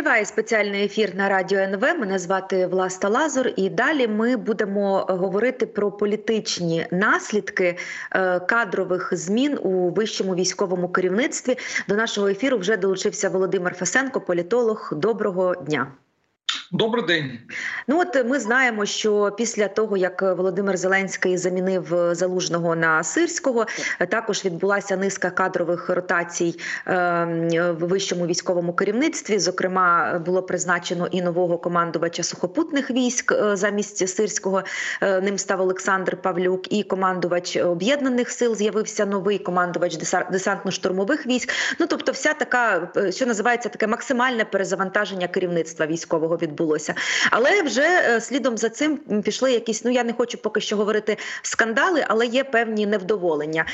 Триває спеціальний ефір на радіо НВ. Мене звати Власта Лазур, і далі ми будемо говорити про політичні наслідки е, кадрових змін у вищому військовому керівництві. До нашого ефіру вже долучився Володимир Фесенко, політолог. Доброго дня. Добрий день. Ну от ми знаємо, що після того як Володимир Зеленський замінив залужного на сирського, також відбулася низка кадрових ротацій в вищому військовому керівництві. Зокрема, було призначено і нового командувача сухопутних військ е, замість сирського. Е, ним став Олександр Павлюк, і командувач об'єднаних сил з'явився новий командувач десантно-штурмових військ. Ну тобто, вся така, е, що називається таке максимальне перезавантаження керівництва військового відбулося. Але вже е, слідом за цим пішли якісь. Ну я не хочу поки що говорити скандали, але є певні невдоволення.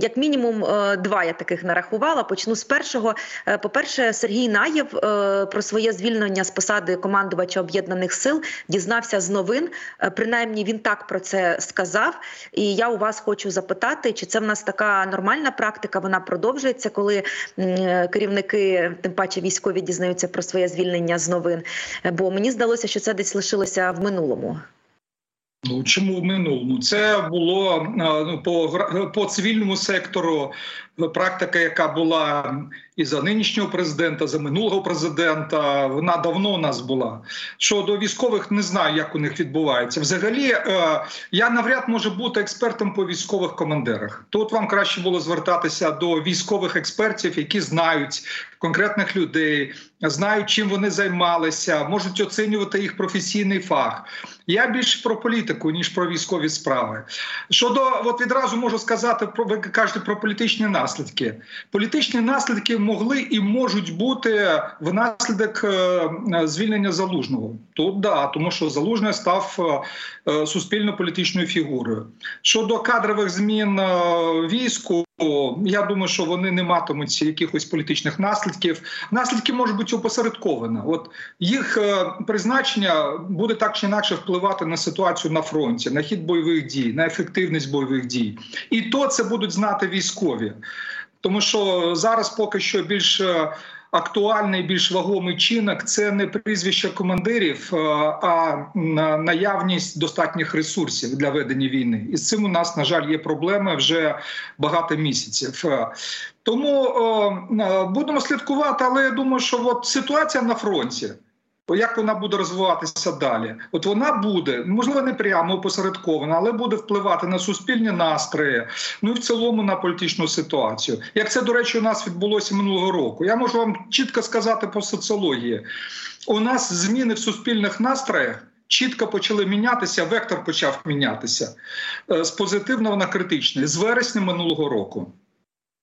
Як мінімум, е, два я таких нарахувала. Почну з першого. Е, По перше, Сергій Наєв про своє звільнення з посади командувача об'єднаних сил дізнався з новин. Принаймні він так про це сказав. І я у вас хочу запитати, чи це в нас така нормальна практика? Вона продовжується, коли керівники, тим паче військові, дізнаються про своє звільнення з новин. Бо мені здалося, що це десь лишилося в минулому. Ну чому в минулому? Це було ну, по по цивільному сектору практика, яка була і за нинішнього президента, за минулого президента. Вона давно у нас була. Щодо військових, не знаю, як у них відбувається. Взагалі, е, я навряд можу бути експертом по військових командирах. Тут вам краще було звертатися до військових експертів, які знають конкретних людей, знають, чим вони займалися, можуть оцінювати їх професійний фах. Я більше про політику ніж про військові справи. Щодо от відразу можу сказати, про ви кажете про політичні наслідки. Політичні наслідки могли і можуть бути внаслідок е, звільнення залужного. Тут да, тому що залужний став е, суспільно-політичною фігурою. Щодо кадрових змін е, війську. Я думаю, що вони не матимуть якихось політичних наслідків. Наслідки можуть бути опосередковані. От їх призначення буде так чи інакше впливати на ситуацію на фронті, на хід бойових дій, на ефективність бойових дій, і то це будуть знати військові тому що зараз поки що більш е, актуальний, більш вагомий чинок це не прізвище командирів, е, а наявність достатніх ресурсів для ведення війни. І з цим у нас на жаль є проблеми вже багато місяців. Е, тому будемо слідкувати, але я думаю, що от ситуація на фронті як вона буде розвиватися далі? От вона буде, можливо, не прямо опосередкована, але буде впливати на суспільні настрої, ну і в цілому на політичну ситуацію. Як це, до речі, у нас відбулося минулого року. Я можу вам чітко сказати по соціології: у нас зміни в суспільних настроях. Чітко почали мінятися, вектор почав мінятися е, з позитивного на критичний з вересня минулого року.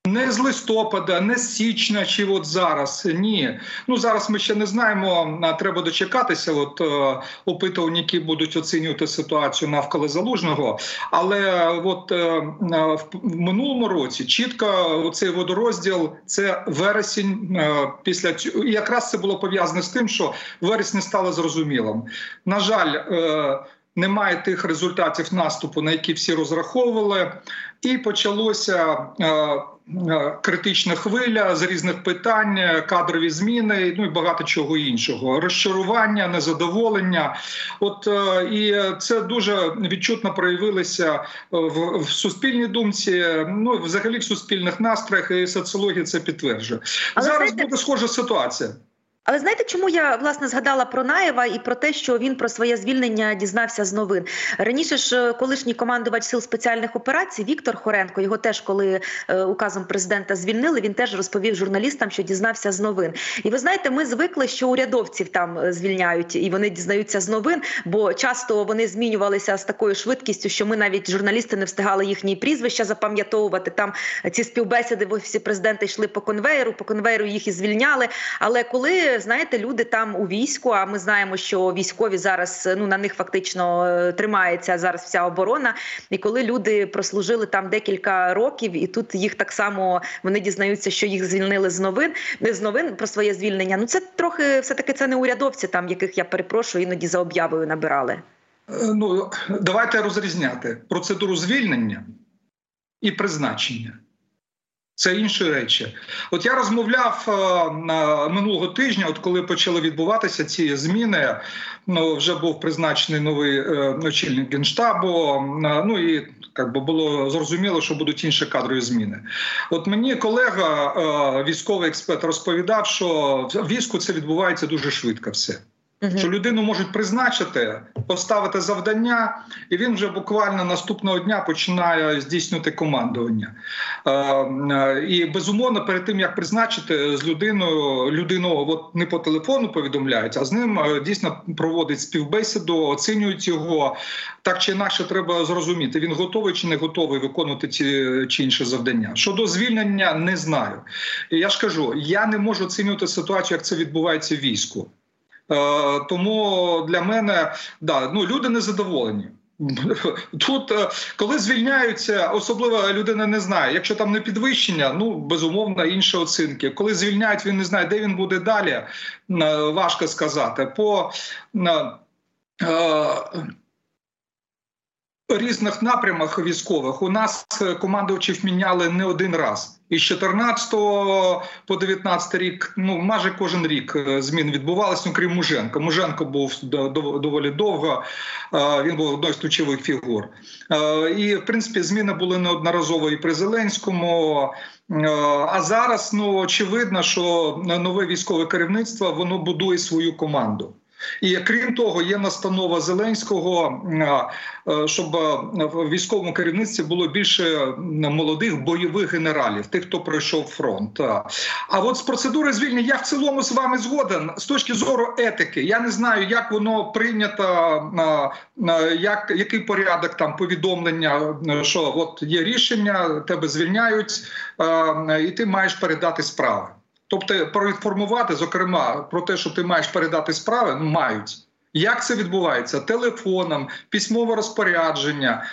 Не з листопада, не з січня, чи от зараз. Ні. Ну зараз ми ще не знаємо. Треба дочекатися. От е, опитувань, які будуть оцінювати ситуацію навколо залужного. Але от е, в минулому році чітко цей водорозділ це вересень. Е, після цього якраз це було пов'язане з тим, що вересня стало зрозумілим. На жаль. Е, немає тих результатів наступу, на які всі розраховували, і почалося. Е, Е, критична хвиля з різних питань, кадрові зміни, ну і багато чого іншого. Розчарування, незадоволення. От е, і це дуже відчутно проявилося в, в суспільній думці. Ну взагалі в суспільних настроях і соціологія це підтверджує. Але зараз знаєте... буде схожа ситуація. Але знаєте, чому я власне згадала про Наєва і про те, що він про своє звільнення дізнався з новин раніше ж, е, колишній командувач сил спеціальних операцій Віктор Хоренко, його теж коли е, указом президента звільнили, він теж розповів журналістам, що дізнався з новин. І ви знаєте, ми звикли, що урядовців там е, звільняють і вони дізнаються з новин, бо часто вони змінювалися з такою швидкістю, що ми навіть журналісти не встигали їхні прізвища запам'ятовувати. Там ці співбесіди в офісі президента йшли по конвейеру, по конвейеру їх і звільняли. Але коли знаєте, люди там у війську. А ми знаємо, що військові зараз ну на них фактично е, тримається зараз вся оборона. І коли люди прослужили там декілька років, і тут їх так само вони дізнаються, що їх звільнили з новин, не з новин про своє звільнення. Ну це трохи все таки це не урядовці, там яких я перепрошую, іноді за об'явою набирали. Е, ну давайте розрізняти процедуру звільнення і призначення. Це інші речі. От я розмовляв е, минулого тижня, от коли почали відбуватися ці зміни. Ну вже був призначений новий е, очільник генштабу. Е, ну і як би було зрозуміло, що будуть інші кадрові зміни. От мені колега, військовий експерт, розповідав, що в війську це відбувається дуже швидко. все. Угу. Що людину можуть призначити, поставити завдання, і він вже буквально наступного дня починає здійснювати командування. Е, е, і безумовно, перед тим як призначити з людиною, людину от не по телефону повідомляють, а з ним е, дійсно проводить співбесіду, оцінюють його. Так чи інакше треба зрозуміти, він готовий чи не готовий виконувати ці чи інші завдання. Щодо звільнення, не знаю. Я ж кажу, я не можу оцінювати ситуацію, як це відбувається в війську. Е, тому для мене да ну люди незадоволені. Тут, е, коли звільняються, особливо людина не знає. Якщо там не підвищення, ну безумовно інші оцінки. Коли звільняють, він не знає, де він буде далі. Е, важко сказати. По різних напрямах військових у нас командувачів міняли не один раз. Із 14 по 19 рік, ну майже кожен рік е, змін відбувалися, ну, крім Муженка. Муженко був доволі довго. Е, він був одною з ключових фігур. Е, і в принципі зміни були неодноразово і при Зеленському. А зараз ну очевидно, що нове військове керівництво воно будує свою команду. І крім того, є настанова Зеленського, е, щоб в військовому керівництві було більше молодих бойових генералів, тих, хто пройшов фронт. А от з процедури звільнення я в цілому з вами згоден з точки зору етики. Я не знаю, як воно прийнято, як який порядок там повідомлення, що от є рішення, тебе звільняють, і ти маєш передати справи. Тобто проінформувати, зокрема, про те, що ти маєш передати справи, ну мають. Як це відбувається? Телефоном, письмове розпорядження.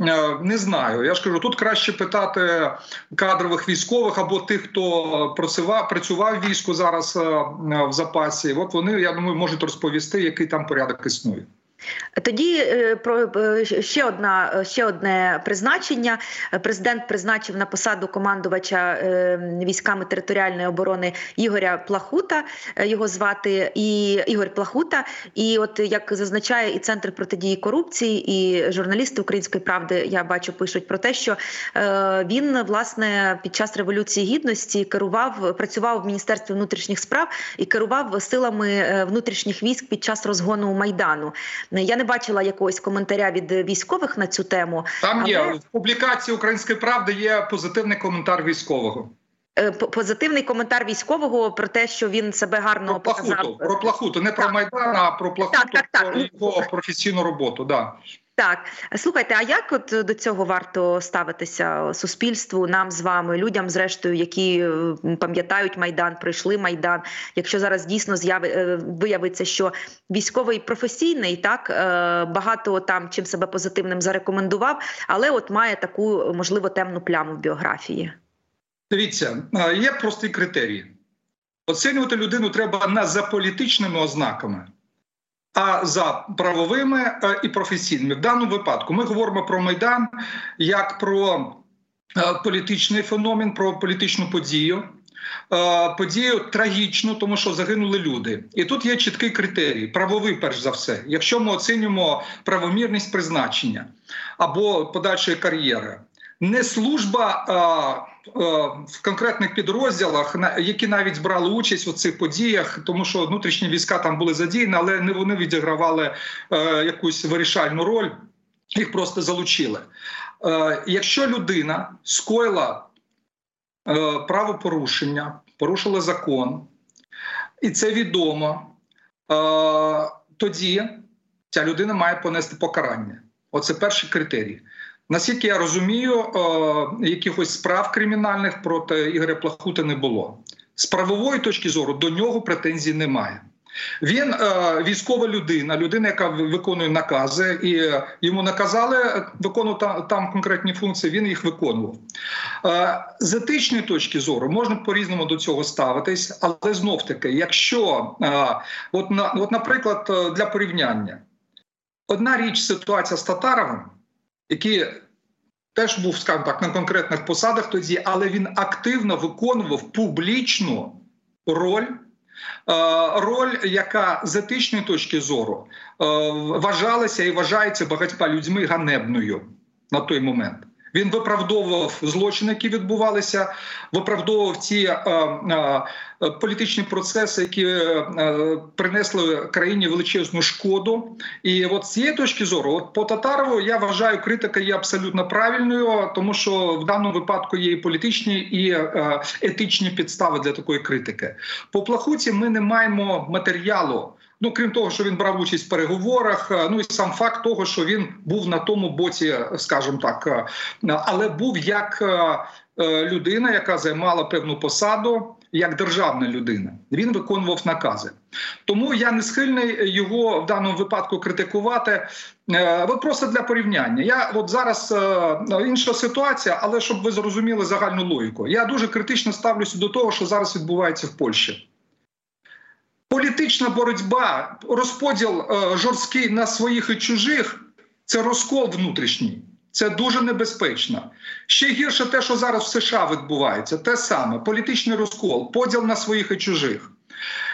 Е, не знаю. Я ж кажу, тут краще питати кадрових військових або тих, хто працював працював війську зараз е, в запасі. От вони я думаю можуть розповісти, який там порядок існує. Тоді е, про е, ще одна ще одне призначення. Президент призначив на посаду командувача е, військами територіальної оборони Ігоря Плахута. Його звати і Ігор Плахута. І, от як зазначає і центр протидії корупції, і журналісти Української правди, я бачу, пишуть про те, що він власне під час революції гідності керував, працював в міністерстві внутрішніх справ і керував силами внутрішніх військ під час розгону майдану. Я не бачила якогось коментаря від військових на цю тему. Там але... є в публікації Української правди. Є позитивний коментар військового. Е, позитивний коментар військового про те, що він себе гарно про показав. плахуту, про плахуту, не про майдан, а про плахуту, так, так, так. про його професійну роботу. Да. Так, слухайте, а як от до цього варто ставитися суспільству, нам з вами, людям, зрештою, які пам'ятають майдан, пройшли майдан. Якщо зараз дійсно з'яви е, виявиться, що військовий професійний, так е, багато там чим себе позитивним зарекомендував, але от має таку можливо темну пляму в біографії. Дивіться, е, є прості критерії. Оцінювати людину треба не за політичними ознаками а за правовими е, і професійними. В даному випадку ми говоримо про майдан як про е, політичний феномен, про політичну подію. Е, подію трагічну, тому що загинули люди, і тут є чіткий критерій, правовий, перш за все. Якщо ми оцінюємо правомірність призначення або подальшої кар'єри, не служба в конкретних підрозділах, які навіть брали участь у цих подіях, тому що внутрішні війська там були задіяні, але не вони відігравали е, якусь вирішальну роль, їх просто залучили. Е, якщо людина скоїла е, правопорушення, порушила закон, і це відомо, тоді ця людина має понести покарання. Оце перший критерій. Наскільки я розумію, е, якихось справ кримінальних проти Ігоря Плахута не було. З правової точки зору до нього претензій немає. Він е, військова людина, людина, яка виконує накази, і йому наказали виконувати там конкретні функції. Він їх виконував. Е, з етичної точки зору можна по різному до цього ставитись, але знов таки, якщо от, от, наприклад, для порівняння, одна річ ситуація з Татаровим які теж був, скажімо так, на конкретних посадах тоді, але він активно виконував публічну роль. е, Роль, яка з етичної точки зору е, вважалася і вважається багатьма людьми ганебною на той момент. Він виправдовував злочини, які відбувалися, виправдовував ті е, е, політичні процеси, які е, принесли країні величезну шкоду. І от з цієї точки зору, от по Татарову, я вважаю, критика є абсолютно правильною, тому що в даному випадку є і політичні і е, етичні підстави для такої критики. По плахуці ми не маємо матеріалу. Ну, крім того, що він брав участь в переговорах, е, ну і сам факт того, що він був на тому боці, скажімо так, е, але був як е, е, людина, яка займала певну посаду, як державна людина. Він виконував накази. Тому я не схильний його в даному випадку критикувати. Е, От просто для порівняння. Я от зараз е, інша ситуація, але щоб ви зрозуміли загальну логіку. Я дуже критично ставлюся до того, що зараз відбувається в Польщі. Політична боротьба, розподіл е, жорсткий на своїх і чужих це розкол внутрішній. Це дуже небезпечно. Ще гірше те, що зараз в США відбувається, те саме політичний розкол, поділ на своїх і чужих.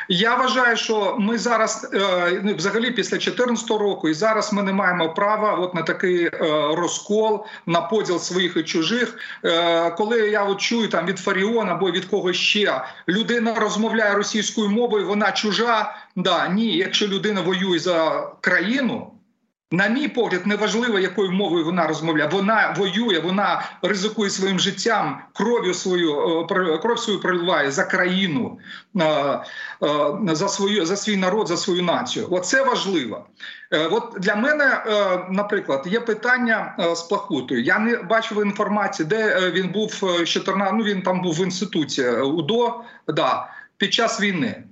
Я вважаю, що ми зараз, е, ну, взагалі, після 2014 року, і зараз ми не маємо права от на такий е, розкол, на поділ своїх і чужих. Е, коли я от чую там від Фаріона або від когось ще людина розмовляє російською мовою, вона чужа. Да, ні, якщо людина воює за країну. На мій погляд, неважливо, якою мовою вона розмовляє. Вона воює, вона ризикує своїм життям, кров'ю свою е, кров свою проливає за країну, е, е, за свою за свій народ, за свою націю. Оце важливо. От для мене, наприклад, є питання з Плахутою. Я не бачив інформації, де він був 14, ну він там був в інституті УДО да, під час війни.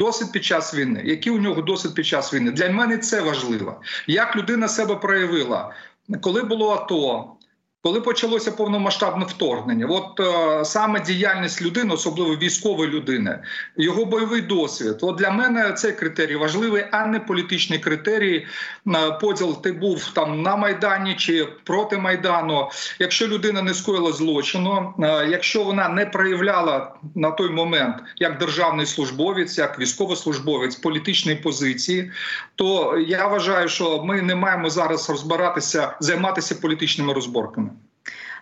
Досвід під час війни, який у нього досвід під час війни. Для мене це важливо. Як людина себе проявила, коли було АТО, коли почалося повномасштабне вторгнення, от е, саме діяльність людини, особливо військової людини, його бойовий досвід. От для мене цей критерій важливий, а не політичний критерій. Е, поділ ти був там на майдані чи проти майдану. Якщо людина не скоїла злочину, е, якщо вона не проявляла на той момент як державний службовець, як військовослужбовець політичної позиції, то я вважаю, що ми не маємо зараз розбиратися, займатися політичними розборками.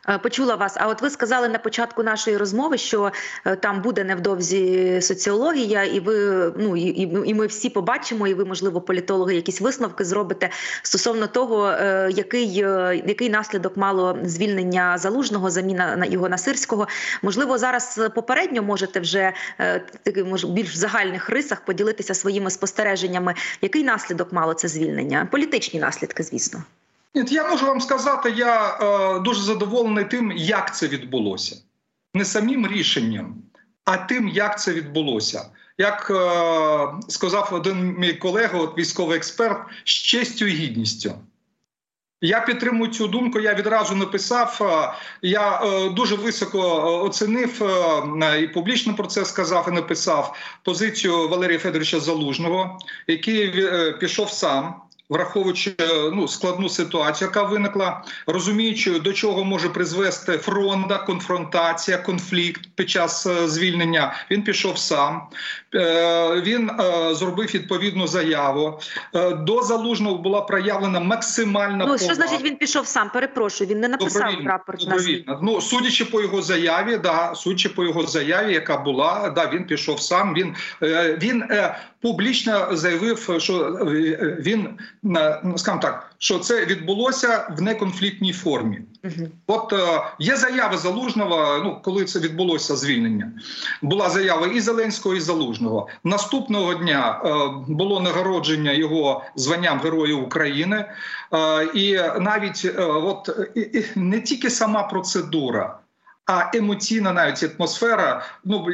Е, почула вас. А от ви сказали на початку нашої розмови, що е, там буде невдовзі соціологія, і ви ну і, і ми всі побачимо, і ви, можливо, політологи, якісь висновки зробите стосовно того, е, який який наслідок мало звільнення залужного, заміна на його насирського. Можливо, зараз попередньо можете вже таки може більш в загальних рисах поділитися своїми спостереженнями. Який наслідок мало це звільнення? Політичні наслідки, звісно. Ні, я можу вам сказати, я е, дуже задоволений тим, як це відбулося. Не самим рішенням, а тим, як це відбулося. Як е, сказав один мій колега, військовий експерт, з честю і гідністю. Я підтримую цю думку. Я відразу написав. Е, я е, дуже високо оцінив е, і публічно про це сказав і написав позицію Валерія Федоровича Залужного, який пішов сам враховуючи ну складну ситуацію, яка виникла, розуміючи, до чого може призвести фронта, конфронтація, конфлікт під час е, звільнення. Він пішов сам. Е, він е, зробив відповідну заяву. До залужного була проявлена максимальна Ну, що значить він пішов сам. Перепрошую, він не написав рапорт на Ну судячи по його заяві, да судячи по його заяві, яка була, да він пішов сам. Він він публічно заявив, що він скажімо так, що це відбулося в неконфліктній формі. Угу. От е, є заява залужного. Ну коли це відбулося звільнення, була заява і Зеленського, і залужного. Наступного дня е, було нагородження його званням Героя України, е, і навіть е, от і, не тільки сама процедура. А емоційна навіть атмосфера. Ну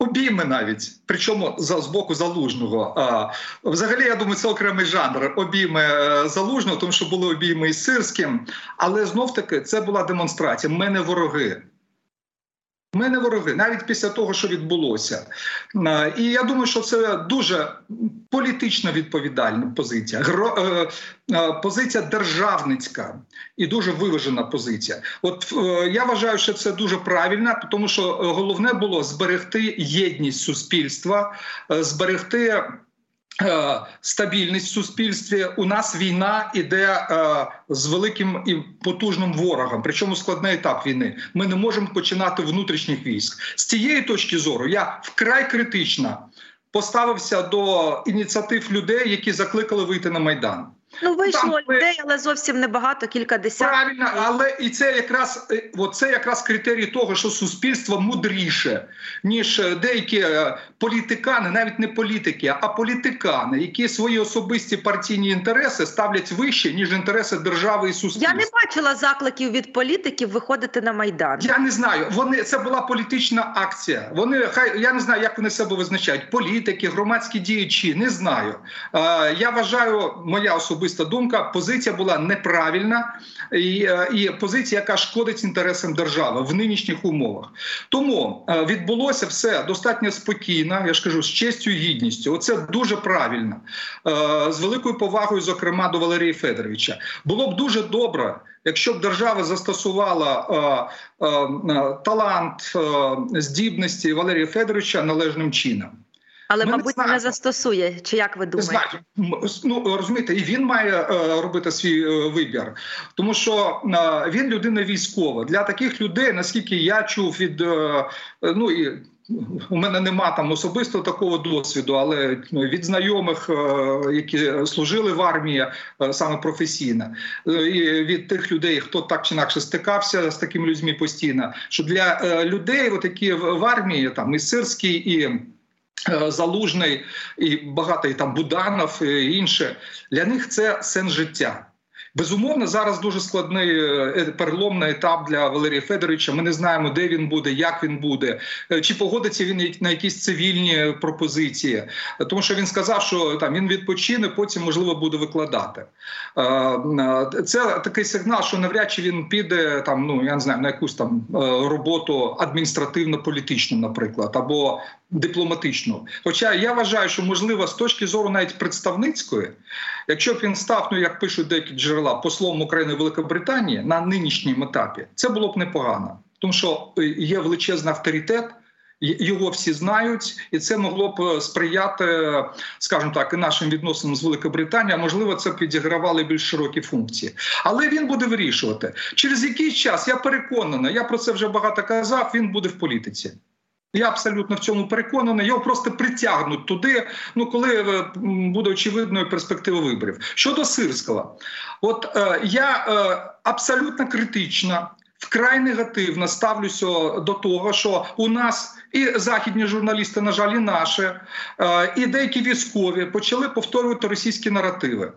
Обійми навіть, причому за з боку залужного. А взагалі, я думаю, це окремий жанр обійми е, залужного, тому що були обійми із сирським. Але знов таки це була демонстрація. Ми не вороги. Ми не вороги, навіть після того, що відбулося. І я думаю, що це дуже політично відповідальна позиція. Е, е, позиція державницька і дуже виважена позиція. От е, я вважаю, що це дуже правильно, тому що головне було зберегти єдність суспільства, зберегти. Е, Стабільність в суспільстві у нас війна іде е, з великим і потужним ворогом. Причому складний етап війни. Ми не можемо починати внутрішніх військ. З цієї точки зору я вкрай критично поставився до ініціатив людей, які закликали вийти на майдан. Ну вийшло Там людей, але зовсім небагато, кілька десятків. Правильно, але і це якраз е, от це якраз критерій того, що суспільство мудріше, ніж е, деякі е, політикани, навіть не політики, а політикани, які свої особисті партійні інтереси ставлять вище ніж інтереси держави і суспільства. Я не бачила закликів від політиків виходити на майдан. Я не знаю. Вони це була політична акція. Вони хай я не знаю, як вони себе визначають. Політики, громадські діячі, не знаю. Е, я вважаю, моя особиста думка, позиція була неправильна і, е, і позиція, яка шкодить інтересам держави в нинішніх умовах. Тому е, відбулося все достатньо спокійно. Я ж кажу, з честю і гідністю. Оце дуже правильно. Е, з великою повагою, зокрема, до Валерія Федоровича. Було б дуже добре. Якщо б держава застосувала е, е, талант, е, здібності Валерія Федоровича належним чином. Але, Ми мабуть, не, знаємо. застосує. Чи як ви думаєте? ну розумієте, і він має е, робити свій е, вибір, тому що е, він людина військова. Для таких людей, наскільки я чув від е, ну і. У мене нема там особисто такого досвіду, але ну, від знайомих, е, які служили в армії е, саме професійно, е, і від тих людей, хто так чи інакше стикався з такими людьми постійно, що для е, людей, от які в армії, там і Сирський, і е, Залужний, і багатий там Буданов, і інше, для них це сенс життя. Безумовно, зараз дуже складний е, переломний етап для Валерія Федоровича. Ми не знаємо, де він буде, як він буде, е, чи погодиться він на якісь цивільні пропозиції. Тому що він сказав, що там він відпочине, потім можливо буде викладати. Е, е, Це такий сигнал, що навряд чи він піде там, ну я не знаю, на якусь там е, роботу адміністративно-політичну, наприклад, або дипломатичну. Хоча я вважаю, що можливо з точки зору навіть представницької, якщо б він став, ну як пишуть деякі джерела, послом України Великобританії на нинішньому етапі, це було б непогано, тому що е, є величезний авторитет. Його всі знають, і це могло б е, сприяти, скажімо так, і нашим відносинам з Великобританією. Можливо, це б відігравали більш широкі функції. Але він буде вирішувати через який час. Я переконаний, я про це вже багато казав. Він буде в політиці. Я абсолютно в цьому переконаний. Його просто притягнуть туди. Ну коли е, буде очевидною перспектива виборів. Щодо Сирського, от е, я е, абсолютно критично. Вкрай негативно ставлюся до того, що у нас і західні журналісти, на жаль, і наші, е, і деякі військові почали повторювати російські наративи.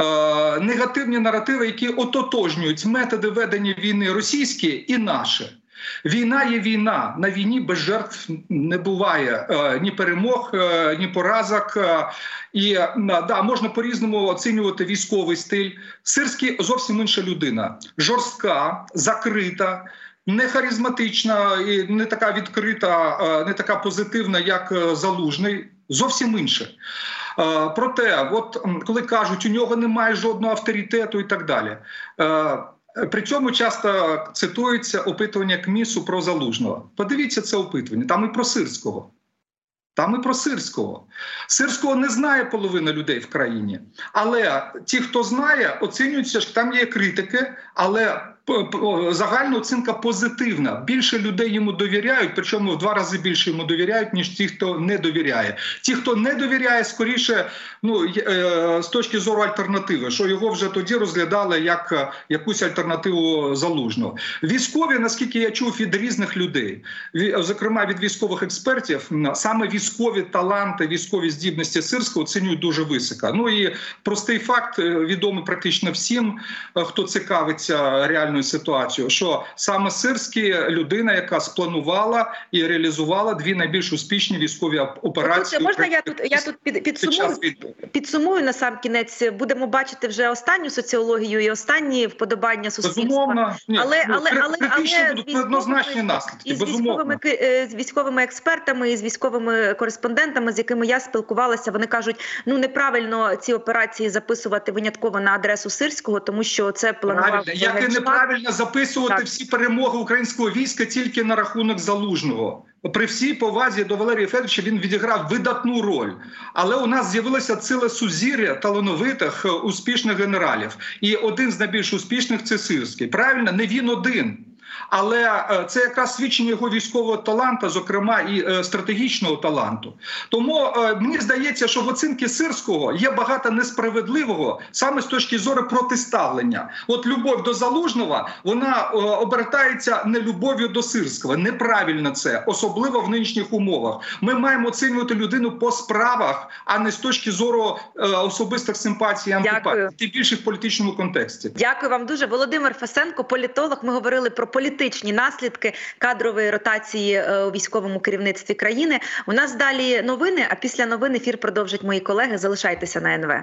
Е, Негативні наративи, які ототожнюють методи ведення війни російські і наші. Війна є війна. На війні без жертв не буває е, ні перемог, е, ні поразок. Е, і да, можна по-різному оцінювати військовий стиль. Сирський зовсім інша людина, жорстка, закрита. Не харизматична і не така відкрита, не така позитивна, як залужний. Зовсім інше. Проте, от коли кажуть, у нього немає жодного авторитету і так далі. При цьому часто цитується опитування КМІСу про залужного. Подивіться це опитування. Там і про Сирського. Там і про Сирського. Сирського не знає половина людей в країні. Але ті, хто знає, оцінюються, що там є критики, але загальна оцінка позитивна. Більше людей йому довіряють, причому в два рази більше йому довіряють, ніж ті, хто не довіряє. Ті, хто не довіряє, скоріше, ну е, з точки зору альтернативи, що його вже тоді розглядали як е, якусь альтернативу залужного. Військові, наскільки я чув від різних людей, зокрема від військових експертів, саме військові таланти, військові здібності Сирського оцінюють дуже високо. Ну і простий факт е, відомий практично всім, хто цікавиться реально парадоксальною ситуацією, що саме Сирський людина, яка спланувала і реалізувала дві найбільш успішні військові операції. Тут, можна я тут я тут під, під підсумую, підсумую на сам кінець. Будемо бачити вже останню соціологію і останні вподобання суспільства. Безумовно, ні, Але- ну, але- але- але будуть з однозначні наслідки. І з Безумовно. військовими е, з військовими експертами і з військовими кореспондентами, з якими я спілкувалася, вони кажуть, ну неправильно ці операції записувати винятково на адресу Сирського, тому що це планував Правильно. Як і Генштаб. Неправильно записувати Так. всі перемоги українського війська тільки на рахунок залужного. При всій повазі до Валерія Федоровича він відіграв видатну роль. Але у нас з'явилося ціле сузір'я талановитих е, успішних генералів. І один з найбільш успішних це Сирський. Правильно, не він один. Але е, це якраз свідчення його військового таланту, зокрема і е, стратегічного таланту. Тому е, мені здається, що в оцінки Сирського є багато несправедливого саме з точки зору протиставлення. От любов до залужного вона обертається не любов'ю до Сирського. Неправильно це, особливо в нинішніх умовах. Ми маємо оцінювати людину по справах, а не з точки зору особистих симпатій і антипатій, тим більше в політичному контексті. Дякую вам дуже. Володимир Фесенко, політолог. Ми говорили про політичні наслідки кадрової ротації е, у військовому керівництві країни. У нас далі новини. А після новин ефір продовжать мої колеги. Залишайтеся на НВ.